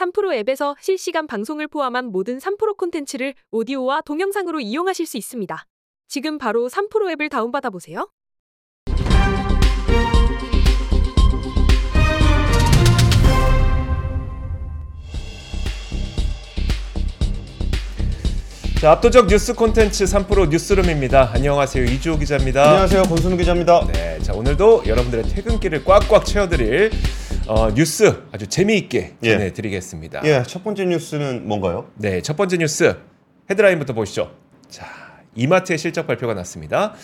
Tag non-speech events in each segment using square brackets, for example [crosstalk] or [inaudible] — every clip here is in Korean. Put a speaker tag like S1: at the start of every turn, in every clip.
S1: 3프로 앱에서 실시간 방송을 포함한 모든 3프로 콘텐츠를 오디오와 동영상으로 이용하실 수 있습니다. 지금 바로 3프로 앱을 다운받아 보세요.
S2: 자, 압도적 뉴스 콘텐츠 3프로 뉴스룸입니다. 안녕하세요. 이주호 기자입니다.
S3: 안녕하세요. 권순우 기자입니다.
S2: 네, 자 오늘도 여러분들의 퇴근길을 꽉꽉 채워드릴 어, 뉴스 아주 재미있게
S3: 예.
S2: 전해드리겠습니다.
S3: 예, 첫 번째 뉴스는 뭔가요?
S2: 네, 첫 번째 뉴스 헤드라인부터 보시죠. 자, 이마트의 실적 발표가 났습니다.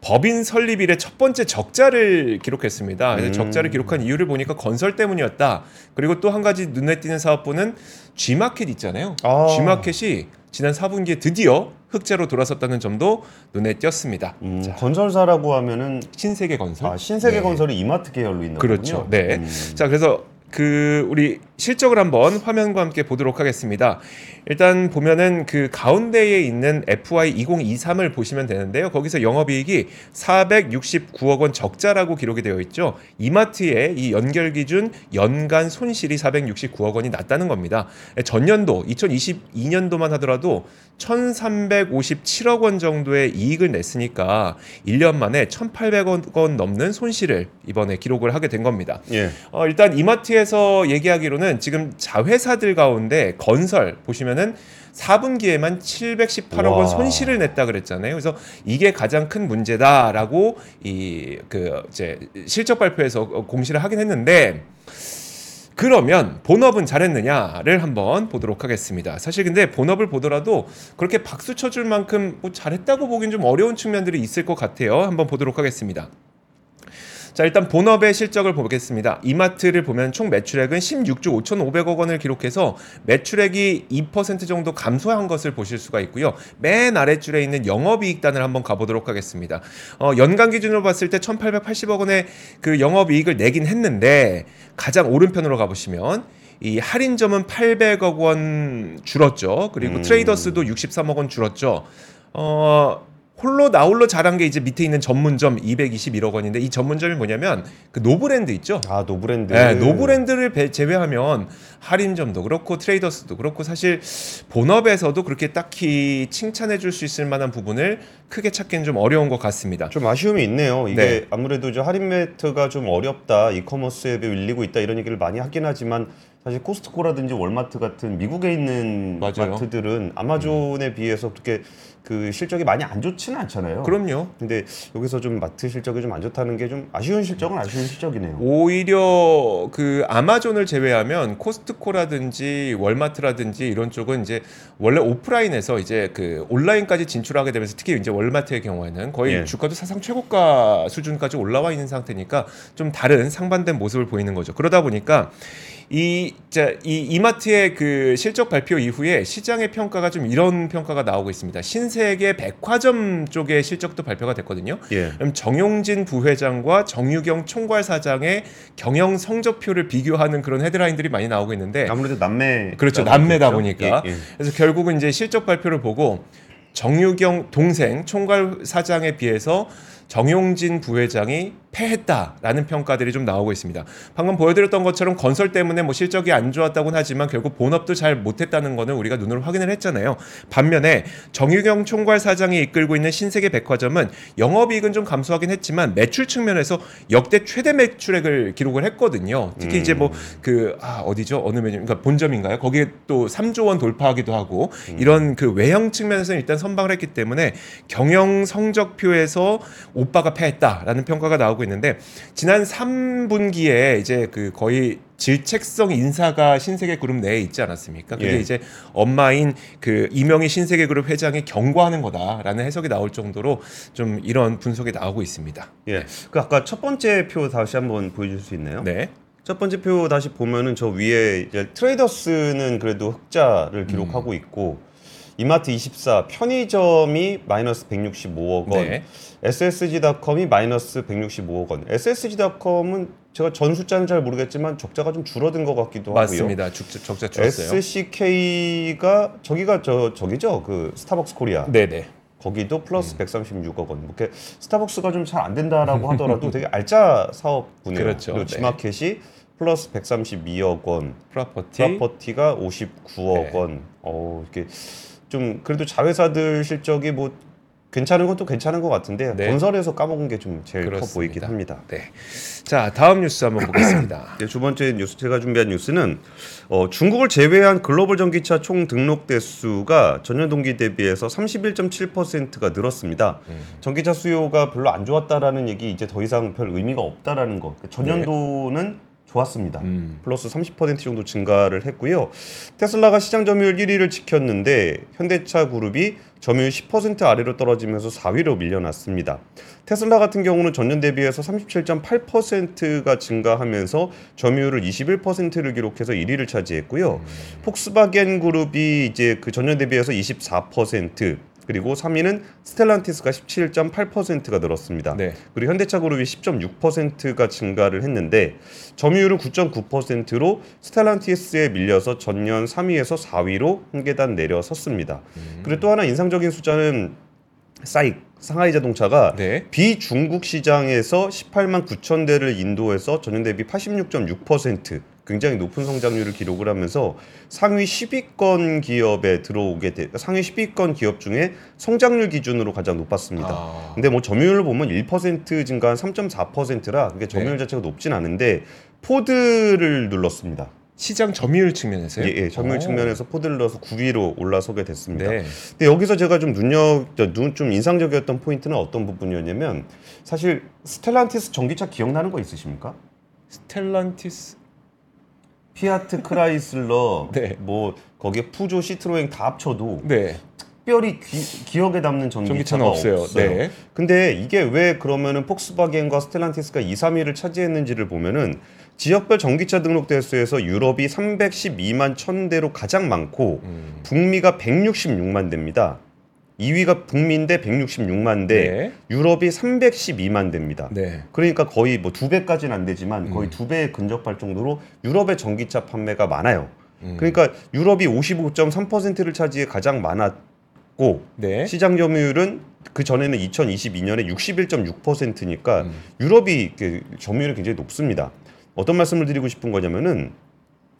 S2: 법인 설립 이래 첫 번째 적자를 기록했습니다.
S3: 음.
S2: 적자를 기록한 이유를 보니까 건설 때문이었다. 그리고 또 한 가지 눈에 띄는 사업부는 G마켓 있잖아요.
S3: 아.
S2: G마켓이 지난 4분기에 드디어 흑자로 돌아섰다는 점도 눈에 띄었습니다.
S3: 음,
S2: 자,
S3: 건설사라고 하면은
S2: 신세계 건설.
S3: 아, 신세계
S2: 네.
S3: 건설이 이마트 계열로 있는
S2: 그렇죠.
S3: 거군요.
S2: 네.
S3: 음.
S2: 자, 그래서 그 우리 실적을 한번 화면과 함께 보도록 하겠습니다. 일단 보면은 그 가운데에 있는 FY 2023을 보시면 되는데요. 거기서 영업이익이 469억 원 적자라고 기록이 되어 있죠. 이마트의 이 연결 기준 연간 손실이 469억 원이 낮다는 겁니다. 전년도 2022년도만 하더라도 1,357억 원 정도의 이익을 냈으니까 1년 만에 1,800억 원 넘는 손실을 이번에 기록을 하게 된 겁니다.
S3: 예.
S2: 어, 일단 이마트 에서 얘기하기로는 지금 자회사들 가운데 건설 보시면은 4분기에만 718억 원
S3: 와.
S2: 손실을 냈다 그랬잖아요. 그래서 이게 가장 큰 문제다라고 이 그 이제 실적 발표에서 어, 공시를 하긴 했는데 그러면 본업은 잘했느냐를 한번 보도록 하겠습니다. 사실 근데 본업을 보더라도 그렇게 박수 쳐줄 만큼 뭐 잘했다고 보긴 좀 어려운 측면들이 있을 것 같아요. 한번 보도록 하겠습니다. 자 일단 본업의 실적을 보겠습니다. 이마트를 보면 총 매출액은 16조 5,500억 원을 기록해서 매출액이 2% 정도 감소한 것을 보실 수가 있고요. 맨 아래줄에 있는 영업이익단을 한번 가보도록 하겠습니다. 어, 연간 기준으로 봤을 때 1,880억 원의 그 영업이익을 내긴 했는데 가장 오른편으로 가보시면 이 할인점은 800억 원 줄었죠. 그리고
S3: 음.
S2: 트레이더스도 63억 원 줄었죠. 어 홀로 나홀로 잘한 게 이제 밑에 있는 전문점 221억 원인데 이 전문점이 뭐냐면 그 노브랜드 있죠.
S3: 아, 노브랜드.
S2: 네, 노브랜드를 배- 제외하면 할인점도 그렇고 트레이더스도 그렇고 사실 본업에서도 그렇게 딱히 칭찬해 줄 수 있을 만한 부분을 크게 찾기는 좀 어려운 것 같습니다.
S3: 좀 아쉬움이 있네요. 이게
S2: 네.
S3: 아무래도 저 할인 마트가 좀 어렵다, 이커머스에 밀리고 있다 이런 얘기를 많이 하긴 하지만 사실 코스트코라든지 월마트 같은 미국에 있는
S2: 맞아요.
S3: 마트들은 아마존에 비해서 그렇게 그 실적이 많이 안 좋지는 않잖아요.
S2: 그럼요.
S3: 근데 여기서 좀 마트 실적이 좀 안 좋다는 게 좀 아쉬운 실적은 아쉬운 실적이네요.
S2: 오히려 그 아마존을 제외하면 코스트코라든지 월마트라든지 이런 쪽은 이제 원래 오프라인에서 이제 그 온라인까지 진출하게 되면서 특히 이제 월마트의 경우에는 거의
S3: 예.
S2: 주가도 사상 최고가 수준까지 올라와 있는 상태니까 좀 다른 상반된 모습을 보이는 거죠. 그러다 보니까 이, 자, 이 이마트의 그 실적 발표 이후에 시장의 평가가 좀 이런 평가가 나오고 있습니다. 신세계 백화점 쪽의 실적도 발표가 됐거든요.
S3: 예.
S2: 그럼 정용진 부회장과 정유경 총괄 사장의 경영 성적표를 비교하는 그런 헤드라인들이 많이 나오고 있는데
S3: 아무래도 남매
S2: 그렇죠. 남매다 보니까.
S3: 예, 예.
S2: 그래서 결국은 이제 실적 발표를 보고 정유경 동생 총괄 사장에 비해서 정용진 부회장이 패했다라는 평가들이 좀 나오고 있습니다. 방금 보여드렸던 것처럼 건설 때문에 뭐 실적이 안 좋았다고는 하지만 결국 본업도 잘 못했다는 거는 우리가 눈으로 확인을 했잖아요. 반면에 정유경 총괄 사장이 이끌고 있는 신세계 백화점은 영업이익은 좀 감소하긴 했지만 매출 측면에서 역대 최대 매출액을 기록을 했거든요. 특히 이제 뭐 그 아, 어디죠? 어느 메뉴? 그러니까 본점인가요? 거기에 또 3조 원 돌파하기도 하고 이런 그 외형 측면에서는 일단 선방을 했기 때문에 경영 성적표에서 오빠가 패했다라는 평가가 나오고 있는데 지난 3분기에 이제 그 거의 질책성 인사가 신세계 그룹 내에 있지 않았습니까? 그게
S3: 예.
S2: 이제 엄마인 그 이명희 신세계 그룹 회장이 경고하는 거다라는 해석이 나올 정도로 좀 이런 분석이 나오고 있습니다.
S3: 예. 그 아까 첫 번째 표 다시 한번 보여줄 수 있나요?
S2: 네.
S3: 첫 번째 표 다시 보면은 저 위에 이제 트레이더스는 그래도 흑자를 기록하고 있고 이마트 24 편의점이 마이너스 165억 원,
S2: 네.
S3: SSG닷컴이 마이너스 165억 원. SSG닷컴은 제가 전 숫자는 잘 모르겠지만 적자가 좀 줄어든 것 같기도 하고요.
S2: 맞습니다. 적, 적자 줄었어요.
S3: SCK가 저기가 저 저기죠 그 스타벅스 코리아
S2: 네네.
S3: 거기도
S2: 음.
S3: 플러스 136억 원. 뭐 이렇게 스타벅스가 좀 잘 안 된다라고 하더라도 [laughs] 되게 알짜 사업군이에요.
S2: 그렇죠.
S3: 그리고
S2: 네.
S3: 지마켓이 플러스 132억 원, property. property가 59억
S2: 네.
S3: 원. 어 이게 좀 그래도 자회사들 실적이 뭐 괜찮은 것도 괜찮은 것 같은데
S2: 네.
S3: 건설에서 까먹은 게 좀 제일 커
S2: 그렇습니다.
S3: 보이긴 합니다.
S2: 네. 자, 다음 뉴스 한번 보겠습니다. [clears throat]
S3: 네, 두 번째 뉴스 제가 준비한 뉴스는 어, 중국을 제외한 글로벌 전기차 총 등록 대수가 전년 동기 대비해서 31.7%가 늘었습니다.
S2: 음.
S3: 전기차 수요가 별로 안 좋았다라는 얘기 이제 더 이상 별 의미가 없다라는 거. 그러니까 전년도는 좋았습니다.
S2: 음.
S3: 플러스 30% 정도 증가를 했고요. 테슬라가 시장 점유율 1위를 지켰는데 현대차 그룹이 점유율 10% 아래로 떨어지면서 4위로 밀려났습니다. 테슬라 같은 경우는 전년 대비해서 37.8%가 증가하면서 점유율을 21%를 기록해서 1위를 차지했고요. 폭스바겐 그룹이 이제 그 전년 대비해서 24% 그리고 3위는 스텔란티스가 17.8%가 늘었습니다.
S2: 네.
S3: 그리고 현대차 그룹이 10.6%가 증가를 했는데 점유율은 9.9%로 스텔란티스에 밀려서 전년 3위에서 4위로 한 계단 내려섰습니다. 그리고 또 하나 인상적인 숫자는 사익 상하이 자동차가
S2: 네.
S3: 비중국 시장에서 18만 9천 대를 인도해서 전년 대비 86.6% 굉장히 높은 성장률을 기록을 하면서 상위 10위권 기업에 들어오게 돼 상위 10위권 기업 중에 성장률 기준으로 가장 높았습니다.
S2: 아.
S3: 근데 뭐 점유율을 보면 1% 증가한 3.4%라 그게 점유율
S2: 네.
S3: 자체가 높진 않은데 포드를 눌렀습니다.
S2: 시장 점유율 측면에서요?
S3: 예, 예, 점유율
S2: 오.
S3: 측면에서 포드를 넘어서 9위로 올라서게 됐습니다.
S2: 네.
S3: 근데 여기서 제가 좀 눈여 눈좀 인상적이었던 포인트는 어떤 부분이었냐면 사실 스텔란티스 전기차 기억나는 거 있으십니까?
S2: 스텔란티스.
S3: 피아트 크라이슬러 [laughs]
S2: 네.
S3: 뭐 거기에 푸조 시트로엥 다 합쳐도
S2: 네.
S3: 특별히 기억에 남는 전기차가
S2: 전기차는 없어요.
S3: 없어요.
S2: 네.
S3: 근데 이게 왜 그러면은 폭스바겐과 스텔란티스가 2, 3위를 차지했는지를 보면은 지역별 전기차 등록 대수에서 유럽이 312만 1000대로 가장 많고
S2: 음.
S3: 북미가 166만 대입니다. 2위가 북미인데 166만 대,
S2: 네.
S3: 유럽이 312만 대입니다.
S2: 네.
S3: 그러니까 거의 뭐 두 배까지는 안 되지만 거의
S2: 음.
S3: 두 배에 근접할 정도로 유럽의 전기차 판매가 많아요.
S2: 음.
S3: 그러니까 유럽이 55.3%를 차지해 가장 많았고
S2: 네.
S3: 시장 점유율은 그 전에는 2022년에 61.6%니까
S2: 음.
S3: 유럽이 그 점유율이 굉장히 높습니다. 어떤 말씀을 드리고 싶은 거냐면은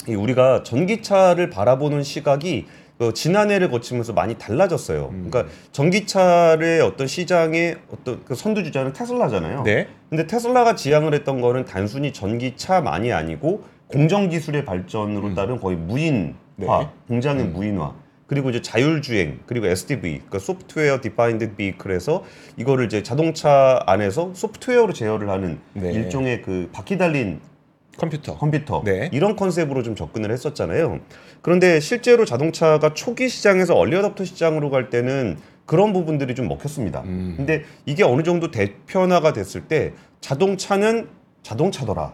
S3: 이 우리가 전기차를 바라보는 시각이 그 지난해를 거치면서 많이 달라졌어요.
S2: 음.
S3: 그러니까 전기차의 어떤 시장의 어떤 그 선두주자는 테슬라잖아요.
S2: 네.
S3: 근데 테슬라가 지향을 했던 거는 단순히 전기차만이 아니고 공정 기술의 발전으로
S2: 음.
S3: 따른 거의 무인화,
S2: 네.
S3: 공장의
S2: 음.
S3: 무인화. 그리고 이제 자율주행 그리고 SDV 그러니까 소프트웨어 디파인드 비클에서 이거를 이제 자동차 안에서 소프트웨어로 제어를 하는
S2: 네.
S3: 일종의 그 바퀴 달린
S2: 컴퓨터.
S3: 컴퓨터
S2: 네.
S3: 이런 컨셉으로 좀 접근을 했었잖아요. 그런데 실제로 자동차가 초기 시장에서 얼리 어답터 시장으로 갈 때는 그런 부분들이 좀 먹혔습니다.
S2: 음.
S3: 근데 이게 어느 정도 대표화가 됐을 때 자동차는 자동차더라.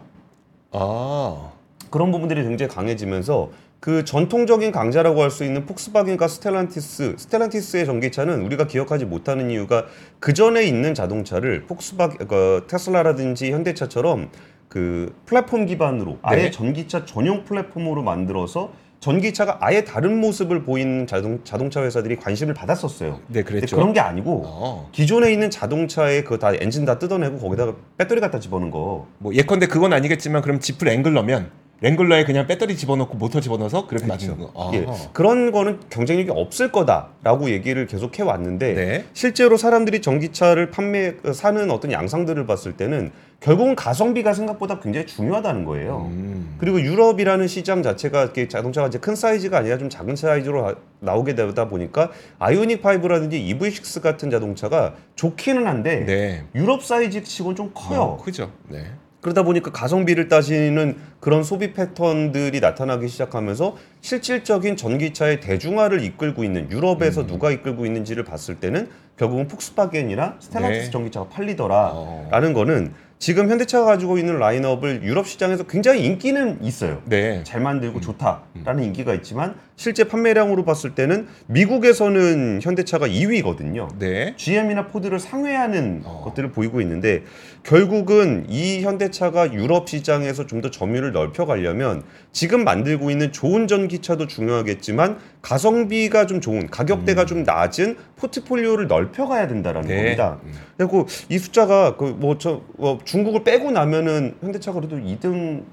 S2: 아.
S3: 그런 부분들이 굉장히 강해지면서 그 전통적인 강자라고 할 수 있는 폭스바겐과 스텔란티스, 스텔란티스의 전기차는 우리가 기억하지 못하는 이유가 그 전에 있는 자동차를 폭스바겐, 그 테슬라라든지 현대차처럼 그 플랫폼 기반으로 아예
S2: 네.
S3: 전기차 전용 플랫폼으로 만들어서 전기차가 아예 다른 모습을 보이는 자동, 자동차 회사들이 관심을 받았었어요.
S2: 네, 그랬죠.
S3: 그런 게 아니고
S2: 어.
S3: 기존에 있는 자동차에 그 다 엔진 다 뜯어내고 거기다가 배터리 갖다 집어넣은 거.
S2: 뭐 예컨대 그건 아니겠지만 그럼 지프 랭글러면 랭글러에 그냥 배터리 집어넣고 모터 집어넣어서 그렇게
S3: 그렇죠.
S2: 만드는 거. 아.
S3: 예, 그런 거는 경쟁력이 없을 거다라고 얘기를 계속 해 왔는데
S2: 네.
S3: 실제로 사람들이 전기차를 판매 사는 어떤 양상들을 봤을 때는 결국은 가성비가 생각보다 굉장히 중요하다는 거예요.
S2: 음.
S3: 그리고 유럽이라는 시장 자체가 자동차가 이제 큰 사이즈가 아니라 좀 작은 사이즈로 아- 나오게 되다 보니까 아이오닉 5라든지 EV6 같은 자동차가 좋기는 한데
S2: 네.
S3: 유럽 사이즈 치고는 좀 커요.
S2: 어, 크죠. 네.
S3: 그러다 보니까 가성비를 따지는 그런 소비 패턴들이 나타나기 시작하면서 실질적인 전기차의 대중화를 이끌고 있는 유럽에서
S2: 음.
S3: 누가 이끌고 있는지를 봤을 때는 결국은 폭스바겐이나 스텔란티스
S2: 네.
S3: 전기차가 팔리더라라는
S2: 어.
S3: 거는 지금 현대차가 가지고 있는 라인업을 유럽 시장에서 굉장히 인기는 있어요.
S2: 네.
S3: 잘 만들고 좋다라는 인기가 있지만 실제 판매량으로 봤을 때는 미국에서는 현대차가 2위거든요.
S2: 네.
S3: GM이나 포드를 상회하는
S2: 어.
S3: 것들을 보이고 있는데 결국은 이 현대차가 유럽 시장에서 좀 더 점유를 넓혀가려면 지금 만들고 있는 좋은 전기차도 중요하겠지만 가성비가 좀 좋은 가격대가 좀 낮은 포트폴리오를 넓혀가야 된다라는
S2: 음. 네.
S3: 겁니다.
S2: 음.
S3: 그리고 이 숫자가 그뭐저 중국을 빼고 나면은 현대차가 그래도 2등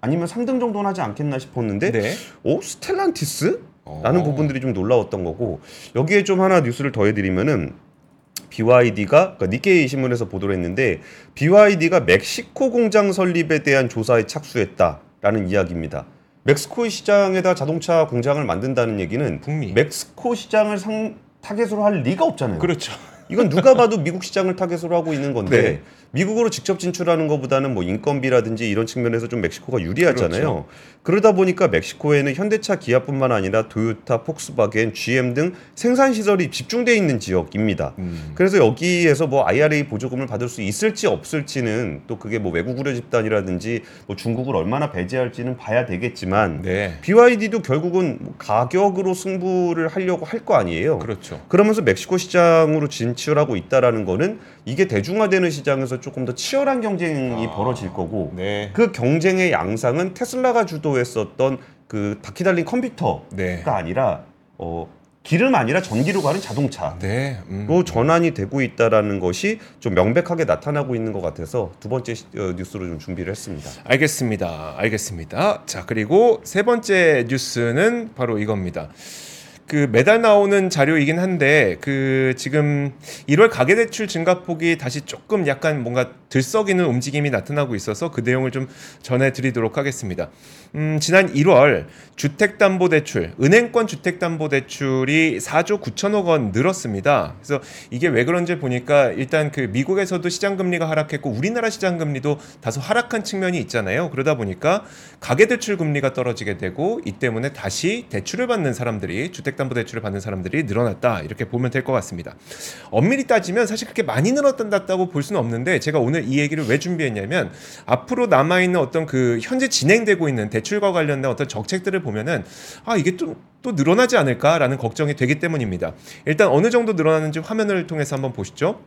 S3: 아니면 3등 정도는 하지 않겠나 싶었는데
S2: 네.
S3: 오 스텔란티스? 라는
S2: 어.
S3: 부분들이 좀 놀라웠던 거고 여기에 좀 하나 뉴스를 더해드리면은 BYD가 그러니까 니케이 신문에서 보도를 했는데 BYD가 멕시코 공장 설립에 대한 조사에 착수했다라는 이야기입니다. 멕시코 시장에다 자동차 공장을 만든다는 얘기는
S2: 북미.
S3: 멕시코 시장을 상 타겟으로 할 리가 없잖아요.
S2: 그렇죠.
S3: 이건 누가 봐도 미국 시장을 타겟으로 하고 있는 건데
S2: 네.
S3: 미국으로 직접 진출하는 것보다는 뭐 인건비라든지 이런 측면에서 좀 멕시코가 유리하잖아요.
S2: 그렇죠.
S3: 그러다 보니까 멕시코에는 현대차, 기아뿐만 아니라 도요타, 폭스바겐, GM 등 생산 시설이 집중돼 있는 지역입니다.
S2: 음.
S3: 그래서 여기에서 뭐 IRA 보조금을 받을 수 있을지 없을지는 또 그게 뭐 외국 우려 집단이라든지 뭐 중국을 얼마나 배제할지는 봐야 되겠지만
S2: 네.
S3: BYD도 결국은 뭐 가격으로 승부를 하려고 할 거 아니에요.
S2: 그렇죠.
S3: 그러면서 멕시코 시장으로 진출하고 있다라는 거는 이게 대중화되는 시장에서 조금 더 치열한 경쟁이
S2: 아.
S3: 벌어질 거고
S2: 네.
S3: 그 경쟁의 양상은 테슬라가 주도했었던 그 바퀴 달린 컴퓨터가
S2: 네.
S3: 아니라 어 기름 아니라 전기로 가는 자동차.
S2: 네. 음.
S3: 로 전환이 되고 있다라는 것이 좀 명백하게 나타나고 있는 것 같아서 두 번째 시- 어, 뉴스로 좀 준비를 했습니다.
S2: 알겠습니다. 알겠습니다. 자, 그리고 세 번째 뉴스는 바로 이겁니다. 그 매달 나오는 자료이긴 한데 그 지금 1월 가계대출 증가폭이 다시 조금 약간 뭔가 들썩이는 움직임이 나타나고 있어서 그 내용을 좀 전해드리도록 하겠습니다. 음, 지난 1월 주택담보대출, 은행권 주택담보대출이 4조 9천억 원 늘었습니다. 그래서 이게 왜 그런지 보니까 일단 그 미국에서도 시장금리가 하락했고 우리나라 시장금리도 다소 하락한 측면이 있잖아요. 그러다 보니까 가계대출 금리가 떨어지게 되고 이 때문에 다시 대출을 받는 사람들이 주택담보 대출을 받는 사람들이 늘어났다 이렇게 보면 될 것 같습니다. 엄밀히 따지면 사실 그렇게 많이 늘어났다고 볼 수는 없는데 제가 오늘 이 얘기를 왜 준비했냐면 앞으로 남아 있는 어떤 그 현재 진행되고 있는 대출과 관련된 어떤 정책들을 보면은 아 이게 좀 또 늘어나지 않을까라는 걱정이 되기 때문입니다. 일단 어느 정도 늘어나는지 화면을 통해서 한번 보시죠.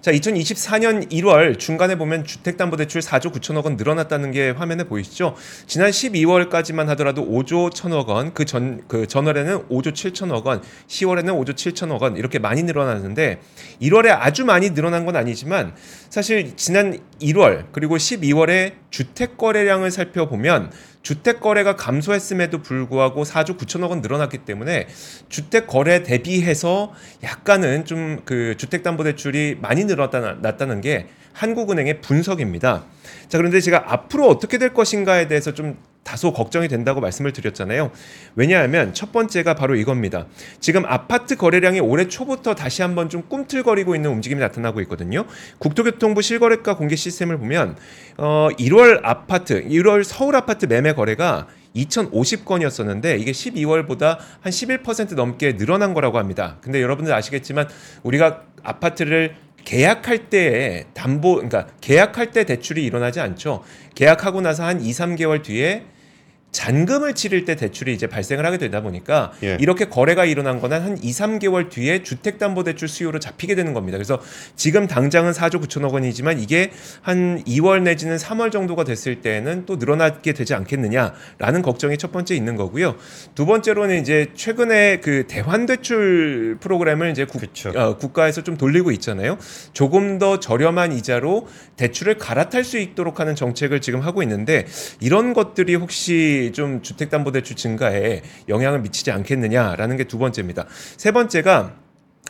S2: 자, 2024년 1월 중간에 보면 주택담보대출 4조 9천억 원 늘어났다는 게 화면에 보이시죠? 지난 12월까지만 하더라도 5조 1천억 원, 그 전 그 전월에는 5조 7천억 원, 10월에는 5조 7천억 원 이렇게 많이 늘어났는데 1월에 아주 많이 늘어난 건 아니지만 사실 지난 1월 그리고 12월에 주택 거래량을 살펴보면 주택 거래가 감소했음에도 불구하고 4조 9천억 원 늘어났기 때문에 주택 거래 대비해서 약간은 좀 그 주택 담보 대출이 많이 늘어났다는 게 한국은행의 분석입니다. 자, 그런데 제가 앞으로 어떻게 될 것인가에 대해서 좀 다소 걱정이 된다고 말씀을 드렸잖아요. 왜냐하면 첫 번째가 바로 이겁니다. 지금 아파트 거래량이 올해 초부터 다시 한번 좀 꿈틀거리고 있는 움직임이 나타나고 있거든요. 국토교통부 실거래가 공개 시스템을 보면 어 1월 아파트, 1월 서울 아파트 매매 거래가 2,050건이었었는데 이게 12월보다 한 11% 넘게 늘어난 거라고 합니다. 근데 여러분들 아시겠지만 우리가 아파트를 계약할 때에 담보 그러니까 계약할 때 대출이 일어나지 않죠. 계약하고 나서 한 2, 3개월 뒤에 잔금을 치를 때 대출이 이제 발생을 하게 되다 보니까
S3: 예.
S2: 이렇게 거래가 일어난 거는 한 2, 3개월 뒤에 주택담보대출 수요로 잡히게 되는 겁니다. 그래서 지금 당장은 4조 9천억 원이지만 이게 한 2월 내지는 3월 정도가 됐을 때는 또 늘어나게 되지 않겠느냐라는 걱정이 첫 번째 있는 거고요. 두 번째로는 이제 최근에 그 대환대출 프로그램을 이제 국. 어, 국가에서 좀 돌리고 있잖아요. 조금 더 저렴한 이자로 대출을 갈아탈 수 있도록 하는 정책을 지금 하고 있는데 이런 것들이 혹시 좀 주택담보대출 증가에 영향을 미치지 않겠느냐라는 게 두 번째입니다. 세 번째가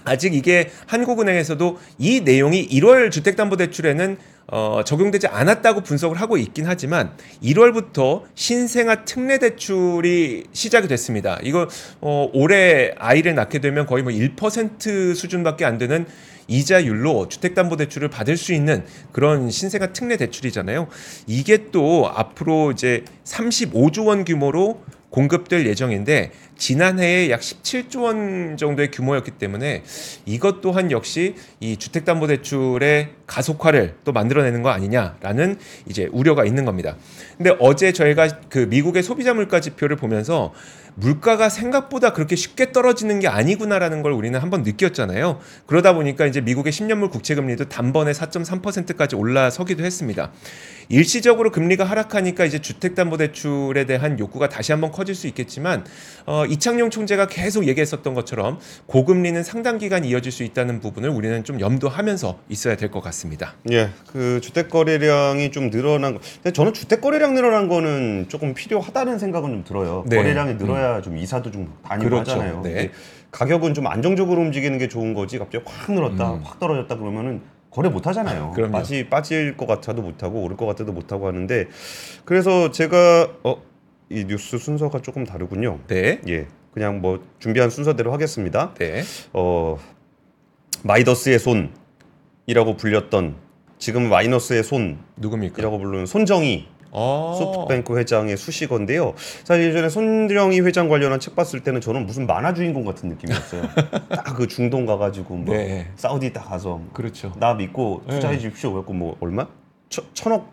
S2: 아직 이게 한국은행에서도 이 내용이 1월 주택담보대출에는 어, 적용되지 않았다고 분석을 하고 있긴 하지만 1월부터 신생아 특례 대출이 시작이 됐습니다. 이거 어, 올해 아이를 낳게 되면 거의 뭐 1% 수준밖에 안 되는 이자율로 주택담보대출을 받을 수 있는 그런 신생아 특례 대출이잖아요. 이게 또 앞으로 이제 35조 원 규모로 공급될 예정인데 지난해에 약 17조 원 정도의 규모였기 때문에 이것 또한 역시 이 주택담보대출의 가속화를 또 만들어내는 거 아니냐라는 이제 우려가 있는 겁니다. 근데 어제 저희가 그 미국의 소비자 물가 지표를 보면서 물가가 생각보다 그렇게 쉽게 떨어지는 게 아니구나라는 걸 우리는 한번 느꼈잖아요. 그러다 보니까 이제 미국의 10년물 국채 금리도 단번에 4.3%까지 올라서기도 했습니다. 일시적으로 금리가 하락하니까 이제 주택담보대출에 대한 욕구가 다시 한번 커질 수 있겠지만 어, 어, 이창용 총재가 계속 얘기했었던 것처럼 고금리는 상당 기간 이어질 수 있다는 부분을 우리는 좀 염두하면서 있어야 될 것 같습니다.
S3: 예, 그 주택 거래량이 좀 늘어난 거. 근데 저는 주택 거래량 늘어난 거는 조금 필요하다는 생각은 좀 들어요.
S2: 네.
S3: 거래량이 늘어야 좀 이사도 좀 다니고
S2: 그렇죠.
S3: 하잖아요.
S2: 네.
S3: 가격은 좀 안정적으로 움직이는 게 좋은 거지. 갑자기 확 늘었다, 확 떨어졌다 그러면은 거래 못 하잖아요.
S2: 그럼요.
S3: 빠지 빠질 것 같아도 못 하고 오를 것 같아도 못 하고 하는데 그래서 제가 어, 이 뉴스 순서가 조금 다르군요.
S2: 네.
S3: 예. 그냥 뭐 준비한 순서대로 하겠습니다.
S2: 네.
S3: 어 마이더스의 손이라고 불렸던 지금 마이너스의 손이라고
S2: 누굽니까?
S3: 부르는 손정희
S2: 어.
S3: 소프트뱅크 회장의 수식어인데요. 사실 예전에 손정희 회장 관련한 책 봤을 때는 저는 무슨 만화 주인공 같은 느낌이었어요. [laughs] 딱 그 중동 가가지고 뭐
S2: 네.
S3: 사우디 딱 가서
S2: 그렇죠.
S3: 나 믿고 투자해
S2: 네.
S3: 주십시오. 그래갖고 뭐 얼마? 천, 천억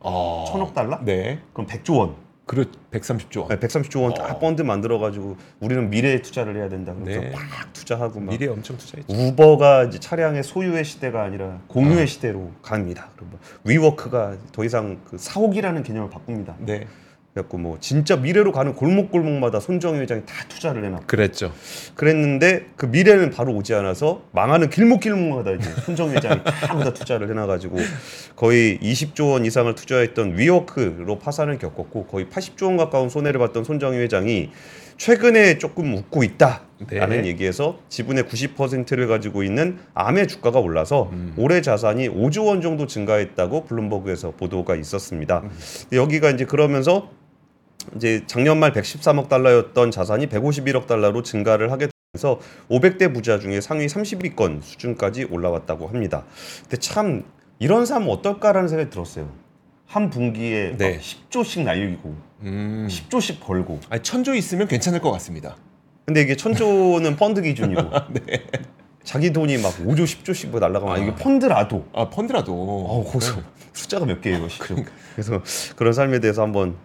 S2: 어.
S3: 천억 달러?
S2: 네.
S3: 그럼 100조 원.
S2: 그렇 130조 원.
S3: 네, 130조 원딱
S2: 어.
S3: 펀드 만들어 가지고 우리는 미래에 투자를 해야 된다. 그래서
S2: 네.
S3: 막 투자하고 막
S2: 미래 엄청 투자했죠.
S3: 우버가 이제 차량의 소유의 시대가 아니라 공유의
S2: 어.
S3: 시대로 갑니다. 그러면 위워크가 더 이상 그 사옥이라는 개념을 바꿉니다.
S2: 네.
S3: 그래갖고 뭐 진짜 미래로 가는 골목골목마다 손정희 회장이 다 투자를 해놨고
S2: 그랬죠.
S3: 그랬는데 그 미래는 바로 오지 않아서 망하는 길목길목마다 이제 손정희 회장이 다 거기다 투자를 해놔가지고 거의 20조 원 이상을 투자했던 위워크로 파산을 겪었고 거의 80조 원 가까운 손해를 봤던 손정희 회장이 최근에 조금 웃고 있다라는
S2: 네.
S3: 얘기에서 지분의 90%를 가지고 있는 암의 주가가 올라서
S2: 음.
S3: 올해 자산이 5조 원 정도 증가했다고 블룸버그에서 보도가 있었습니다.
S2: 음.
S3: 여기가 이제 그러면서 이제 작년 말 113억 달러였던 자산이 151억 달러로 증가를 하게 되면서 500대 부자 중에 상위 30위권 수준까지 올라왔다고 합니다. 근데 참 이런 삶 어떨까라는 생각이 들었어요. 한 분기에
S2: 네.
S3: 막 10조씩 날리고
S2: 음. 10...
S3: 10조씩 벌고.
S2: 아니 천조 있으면 괜찮을 것 같습니다.
S3: 근데 이게 천조는 [laughs] 펀드 기준이고 [laughs]
S2: 네.
S3: 자기 돈이 막 5조 10조씩 뭐 날라가면 아, 이게
S2: 아.
S3: 펀드라도
S2: 아 펀드라도.
S3: 어, 거기서
S2: 네.
S3: 숫자가 몇 개예요, 시죠 그래서 그런 삶에 대해서 한번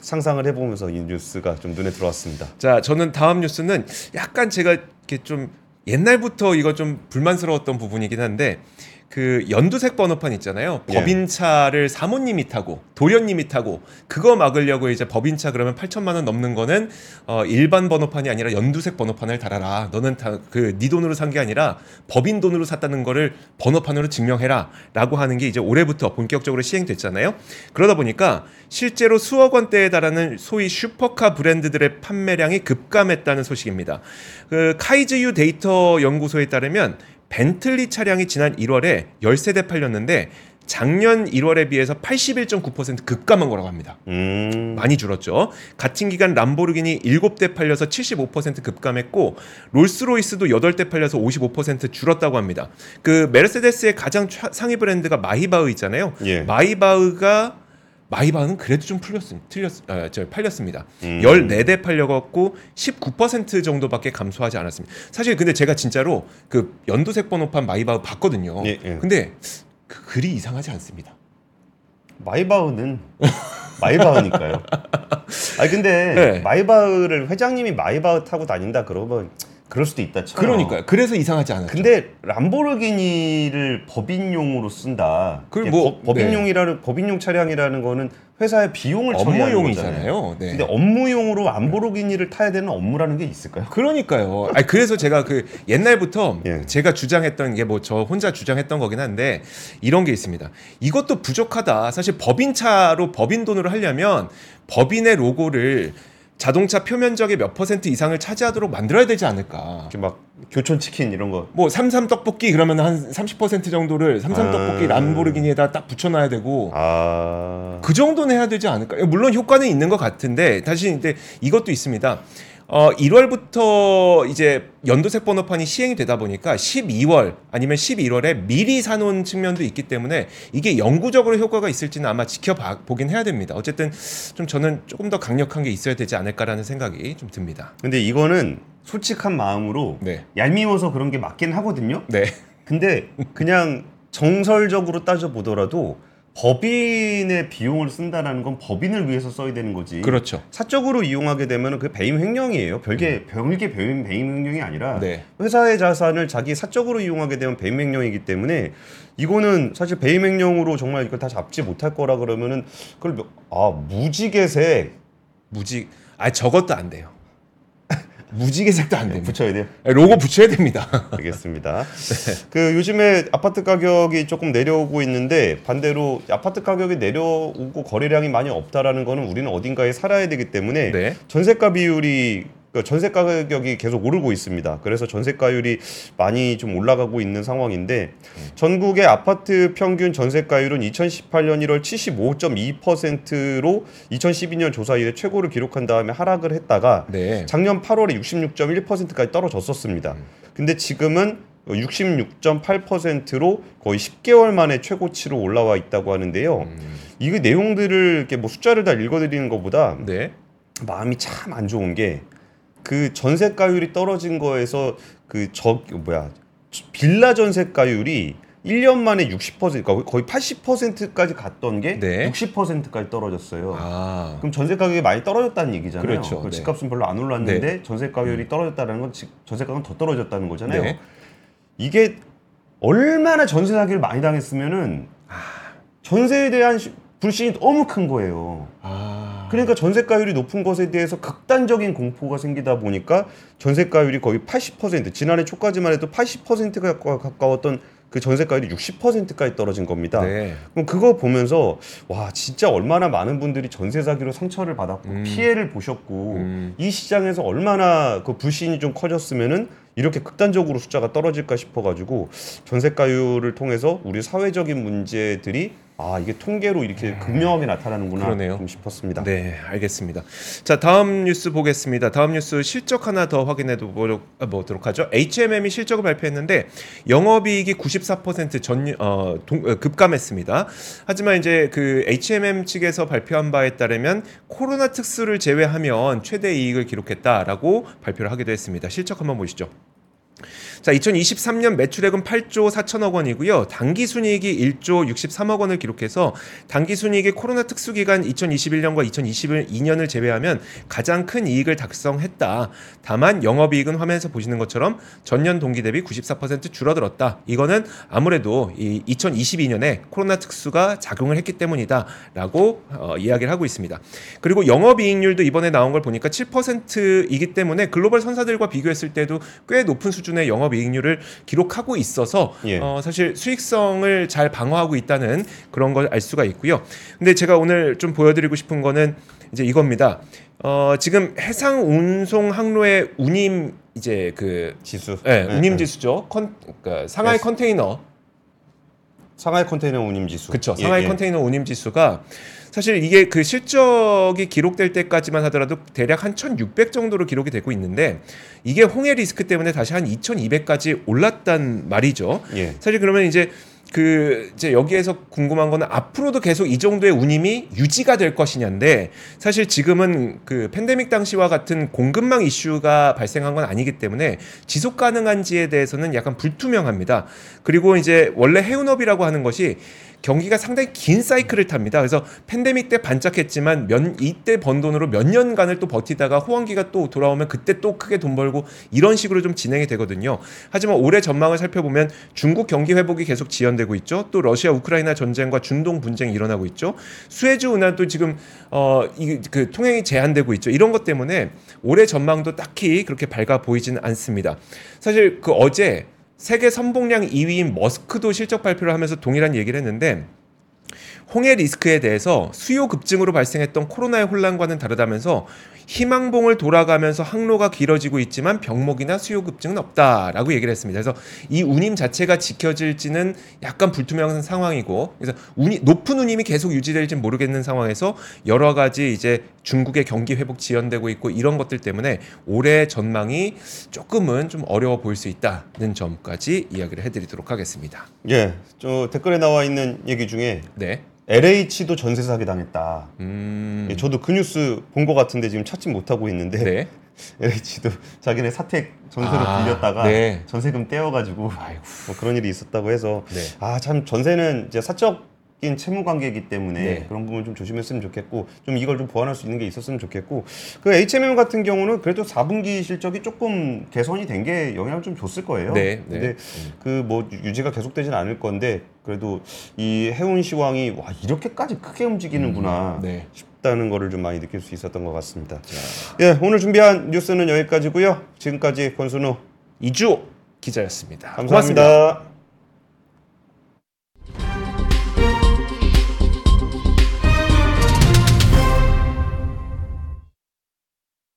S3: 상상을 해보면서 이 뉴스가 좀 눈에 들어왔습니다.
S2: 자, 저는 다음 뉴스는 약간 제가 이렇게 좀 옛날부터 이거 좀 불만스러웠던 부분이긴 한데 그 연두색 번호판 있잖아요.
S3: 예.
S2: 법인차를 사모님이 타고 도련님이 타고 그거 막으려고 이제 법인차 그러면 8천만 원 넘는 거는 어 일반 번호판이 아니라 연두색 번호판을 달아라. 너는 다그네 돈으로 산 게 아니라 법인 돈으로 샀다는 거를 번호판으로 증명해라라고 하는 게 이제 올해부터 본격적으로 시행됐잖아요. 그러다 보니까 실제로 수억 원대에 달하는 소위 슈퍼카 브랜드들의 판매량이 급감했다는 소식입니다. 그 카이즈유 데이터 연구소에 따르면 벤틀리 차량이 지난 1월에 10세대 팔렸는데 작년 1월에 비해서 81.9% 급감한 거라고 합니다.
S3: 음,
S2: 많이 줄었죠. 같은 기간 람보르기니 7대 팔려서 75% 급감했고 롤스로이스도 8대 팔려서 55% 줄었다고 합니다. 그 메르세데스의 가장 차- 상위 브랜드가 마이바흐 있잖아요.
S3: 예.
S2: 마이바흐가 마이바흐는 그래도 좀 풀렸습니다. 틀렸, 아, 저 팔렸습니다.
S3: 음.
S2: 14대 팔려갖고 19% 정도밖에 감소하지 않았습니다. 사실 근데 제가 진짜로 그 연두색 번호판 마이바흐 봤거든요.
S3: 예, 예.
S2: 근데 그 글이 이상하지 않습니다.
S3: 마이바흐는 마이바흐니까요. [laughs] 아니 근데
S2: 네.
S3: 마이바흐를 회장님이 마이바흐 타고 다닌다 그러면 그럴 수도 있다 쳐요.
S2: 그러니까요. 그래서 이상하지 않았죠.
S3: 근데 람보르기니를 법인용으로 쓴다.
S2: 그
S3: 이게
S2: 뭐,
S3: 법- 법인용이라는 법인용 차량이라는 거는 회사의 비용을.
S2: 업무용이잖아요. 네.
S3: 근데 업무용으로 람보르기니를 타야 되는 업무라는 게 있을까요?
S2: 그러니까요. 아니 그래서 제가 그 옛날부터
S3: 예.
S2: 제가 주장했던 게 뭐 저 혼자 주장했던 거긴 한데 이런 게 있습니다. 이것도 부족하다. 사실 법인차로 법인 돈으로 하려면 법인의 로고를 자동차 표면적의 몇 퍼센트 이상을 차지하도록 만들어야 되지 않을까.
S3: 이렇게 막 교촌 치킨 이런 거.
S2: 뭐 삼삼 떡볶이 그러면 한 30% 정도를 삼삼
S3: 아.
S2: 떡볶이 람보르기니에다 딱 붙여놔야 되고
S3: 아.
S2: 그 정도는 해야 되지 않을까? 물론 효과는 있는 것 같은데 다시 이제 이것도 있습니다. 어 1월부터 이제 연두색 번호판이 시행이 되다 보니까 12월 아니면 11월에 미리 사놓은 측면도 있기 때문에 이게 영구적으로 효과가 있을지는 아마 지켜보긴 해야 됩니다. 어쨌든 좀 저는 조금 더 강력한 게 있어야 되지 않을까라는 생각이 좀 듭니다.
S3: 근데 이거는 솔직한 마음으로
S2: 네.
S3: 얄미워서 그런 게 맞긴 하거든요.
S2: 네.
S3: 근데 그냥 정설적으로 따져 보더라도 법인의 비용을 쓴다라는 건 법인을 위해서 써야 되는 거지.
S2: 그렇죠.
S3: 사적으로 이용하게 되면 그 배임 횡령이에요. 별게 별게 배임 배임 횡령이 아니라
S2: 네.
S3: 회사의 자산을 자기 사적으로 이용하게 되면 배임 횡령이기 때문에 이거는 사실 배임 횡령으로 정말 이걸 다 잡지 못할 거라 그러면은 그걸 몇- 아 무지개세
S2: 무지 아 저것도 안 돼요. 무지개색도 안 됩니다.
S3: 붙여야 돼요.
S2: 로고 붙여야 됩니다. [laughs]
S3: 알겠습니다. 그 요즘에 아파트 가격이 조금 내려오고 있는데 반대로 아파트 가격이 내려오고 거래량이 많이 없다라는 거는 우리는 어딘가에 살아야 되기 때문에
S2: 네.
S3: 전세가 비율이 그러니까 전세 가격이 계속 오르고 있습니다. 그래서 전세가율이 많이 좀 올라가고 있는 상황인데 전국의 아파트 평균 전세가율은 2018년 1월 75.2%로 2012년 조사 이래 최고를 기록한 다음에 하락을 했다가
S2: 네.
S3: 작년 8월에 66.1%까지 떨어졌었습니다. 근데 지금은 66.8%로 거의 10개월 만에 최고치로 올라와 있다고 하는데요.
S2: 음.
S3: 이 내용들을 이렇게 뭐 숫자를 다 읽어드리는 것보다
S2: 네.
S3: 마음이 참 안 좋은 게 그 전세가율이 떨어진 거에서 그 저 뭐야 빌라 전세가율이 1년 만에 60% 그러니까 거의 80%까지 갔던 게
S2: 네.
S3: 60%까지 떨어졌어요.
S2: 아.
S3: 그럼 전세 가격이 많이 떨어졌다는 얘기잖아요.
S2: 그렇죠.
S3: 그
S2: 네.
S3: 집값은 별로 안 올랐는데 전세 가격이 떨어졌다는 건 집- 전세 가격은 더 떨어졌다는 거잖아요.
S2: 네.
S3: 이게 얼마나 전세 사기를 많이 당했으면은 전세에 대한 시- 불신이 너무 큰 거예요.
S2: 아.
S3: 그러니까 전세가율이 높은 것에 대해서 극단적인 공포가 생기다 보니까 전세가율이 거의 80% 지난해 초까지만 해도 80%가 가까웠던 그 전세가율이 60%까지 떨어진 겁니다.
S2: 네.
S3: 그럼 그거 보면서 와 진짜 얼마나 많은 분들이 전세 사기로 상처를 받았고
S2: 음.
S3: 피해를 보셨고
S2: 음.
S3: 이 시장에서 얼마나 그 불신이 좀 커졌으면은 이렇게 극단적으로 숫자가 떨어질까 싶어가지고 전세가율을 통해서 우리 사회적인 문제들이 아 이게 통계로 이렇게 극명하게 나타나는구나
S2: 음. 그러네요.
S3: 좀 싶었습니다.
S2: 네, 알겠습니다. 자, 다음 뉴스 보겠습니다. 다음 뉴스 실적 하나 더 확인해 보도록, 아, 보도록 하죠. HMM이 실적을 발표했는데 영업이익이 94% 전, 어, 동, 어, 급감했습니다. 하지만 이제 그 HMM 측에서 발표한 바에 따르면 코로나 특수를 제외하면 최대 이익을 기록했다라고 발표를 하기도 했습니다. 실적 한번 보시죠. 자, 2023년 매출액은 8조 4천억 원이고요. 당기 순이익이 1조 63억 원을 기록해서 당기 순이익이 코로나 특수 기간 2021년과 2022년을 제외하면 가장 큰 이익을 달성했다. 다만 영업 이익은 화면에서 보시는 것처럼 전년 동기 대비 94% 줄어들었다. 이거는 아무래도 이 2022년에 코로나 특수가 작용을 했기 때문이다라고 어, 이야기를 하고 있습니다. 그리고 영업 이익률도 이번에 나온 걸 보니까 7%이기 때문에 글로벌 선사들과 비교했을 때도 꽤 높은 수준의 영업 이익률을 기록하고 있어서
S3: 예.
S2: 어, 사실 수익성을 잘 방어하고 있다는 그런 걸 알 수가 있고요. 근데 제가 오늘 좀 보여드리고 싶은 거는 이제 이겁니다. 어, 지금 해상 운송 항로의 운임 이제 그
S3: 지수.
S2: 예,
S3: 네,
S2: 운임
S3: 네.
S2: 지수죠. 컨, 그러니까 상하이
S3: 네.
S2: 컨테이너
S3: 상하이 컨테이너 운임 지수.
S2: 그렇죠.
S3: 예,
S2: 상하이
S3: 예.
S2: 컨테이너 운임 지수가 사실 이게 그 실적이 기록될 때까지만 하더라도 대략 한 1,600 정도로 기록이 되고 있는데 이게 홍해 리스크 때문에 다시 한 2,200까지 올랐단 말이죠.
S3: 예.
S2: 사실 그러면 이제 그 이제 여기에서 궁금한 거는 앞으로도 계속 이 정도의 운임이 유지가 될 것이냐인데 사실 지금은 그 팬데믹 당시와 같은 공급망 이슈가 발생한 건 아니기 때문에 지속 가능한지에 대해서는 약간 불투명합니다. 그리고 이제 원래 해운업이라고 하는 것이 경기가 상당히 긴 사이클을 탑니다. 그래서 팬데믹 때 반짝했지만 몇 이때 번 돈으로 몇 년간을 또 버티다가 호황기가 또 돌아오면 그때 또 크게 돈 벌고 이런 식으로 좀 진행이 되거든요. 하지만 올해 전망을 살펴보면 중국 경기 회복이 계속 지연되고 있죠. 또 러시아 우크라이나 전쟁과 중동 분쟁이 일어나고 있죠. 수에즈 운하도 지금 어 이 그 통행이 제한되고 있죠. 이런 것 때문에 올해 전망도 딱히 그렇게 밝아 보이지는 않습니다. 사실 그 어제 세계 선봉량 2위인 머스크도 실적 발표를 하면서 동일한 얘기를 했는데 홍해 리스크에 대해서 수요 급증으로 발생했던 코로나의 혼란과는 다르다면서 희망봉을 돌아가면서 항로가 길어지고 있지만 병목이나 수요 급증은 없다라고 얘기를 했습니다. 그래서 이 운임 자체가 지켜질지는 약간 불투명한 상황이고 그래서 운이 높은 운임이 계속 유지될지 모르겠는 상황에서 여러 가지 이제 중국의 경기 회복 지연되고 있고 이런 것들 때문에 올해 전망이 조금은 좀 어려워 보일 수 있다는 점까지 이야기를 해드리도록 하겠습니다.
S3: 예. 저 댓글에 나와 있는 얘기 중에
S2: 네.
S3: LH도 전세 사기 당했다.
S2: 음.
S3: 예, 저도 그 뉴스 본 것 같은데 지금 찾지 못하고 있는데
S2: 네. [laughs]
S3: LH도 자기네 사택 전세로
S2: 아,
S3: 빌렸다가
S2: 네.
S3: 전세금
S2: 떼어가지고.
S3: 뭐 그런 일이 있었다고 해서
S2: 네.
S3: 아참 전세는 이제 사적 인 채무 관계이기 때문에
S2: 네.
S3: 그런 부분 좀 조심했으면 좋겠고 좀 이걸 좀 보완할 수 있는 게 있었으면 좋겠고 그 HMM 같은 경우는 그래도 4분기 실적이 조금 개선이 된 게 영향을 좀 줬을 거예요.
S2: 네, 네.
S3: 근데 그 뭐 유지가 계속되진 않을 건데 그래도 이 해운 시황이 와 이렇게까지 크게 움직이는구나
S2: 네.
S3: 없다는 거를 좀 많이 느낄 수 있었던 것 같습니다. 예, 오늘 준비한 뉴스는 여기까지고요. 지금까지 권순우
S2: 이주 기자였습니다.
S3: 감사합니다.
S2: 고맙습니다.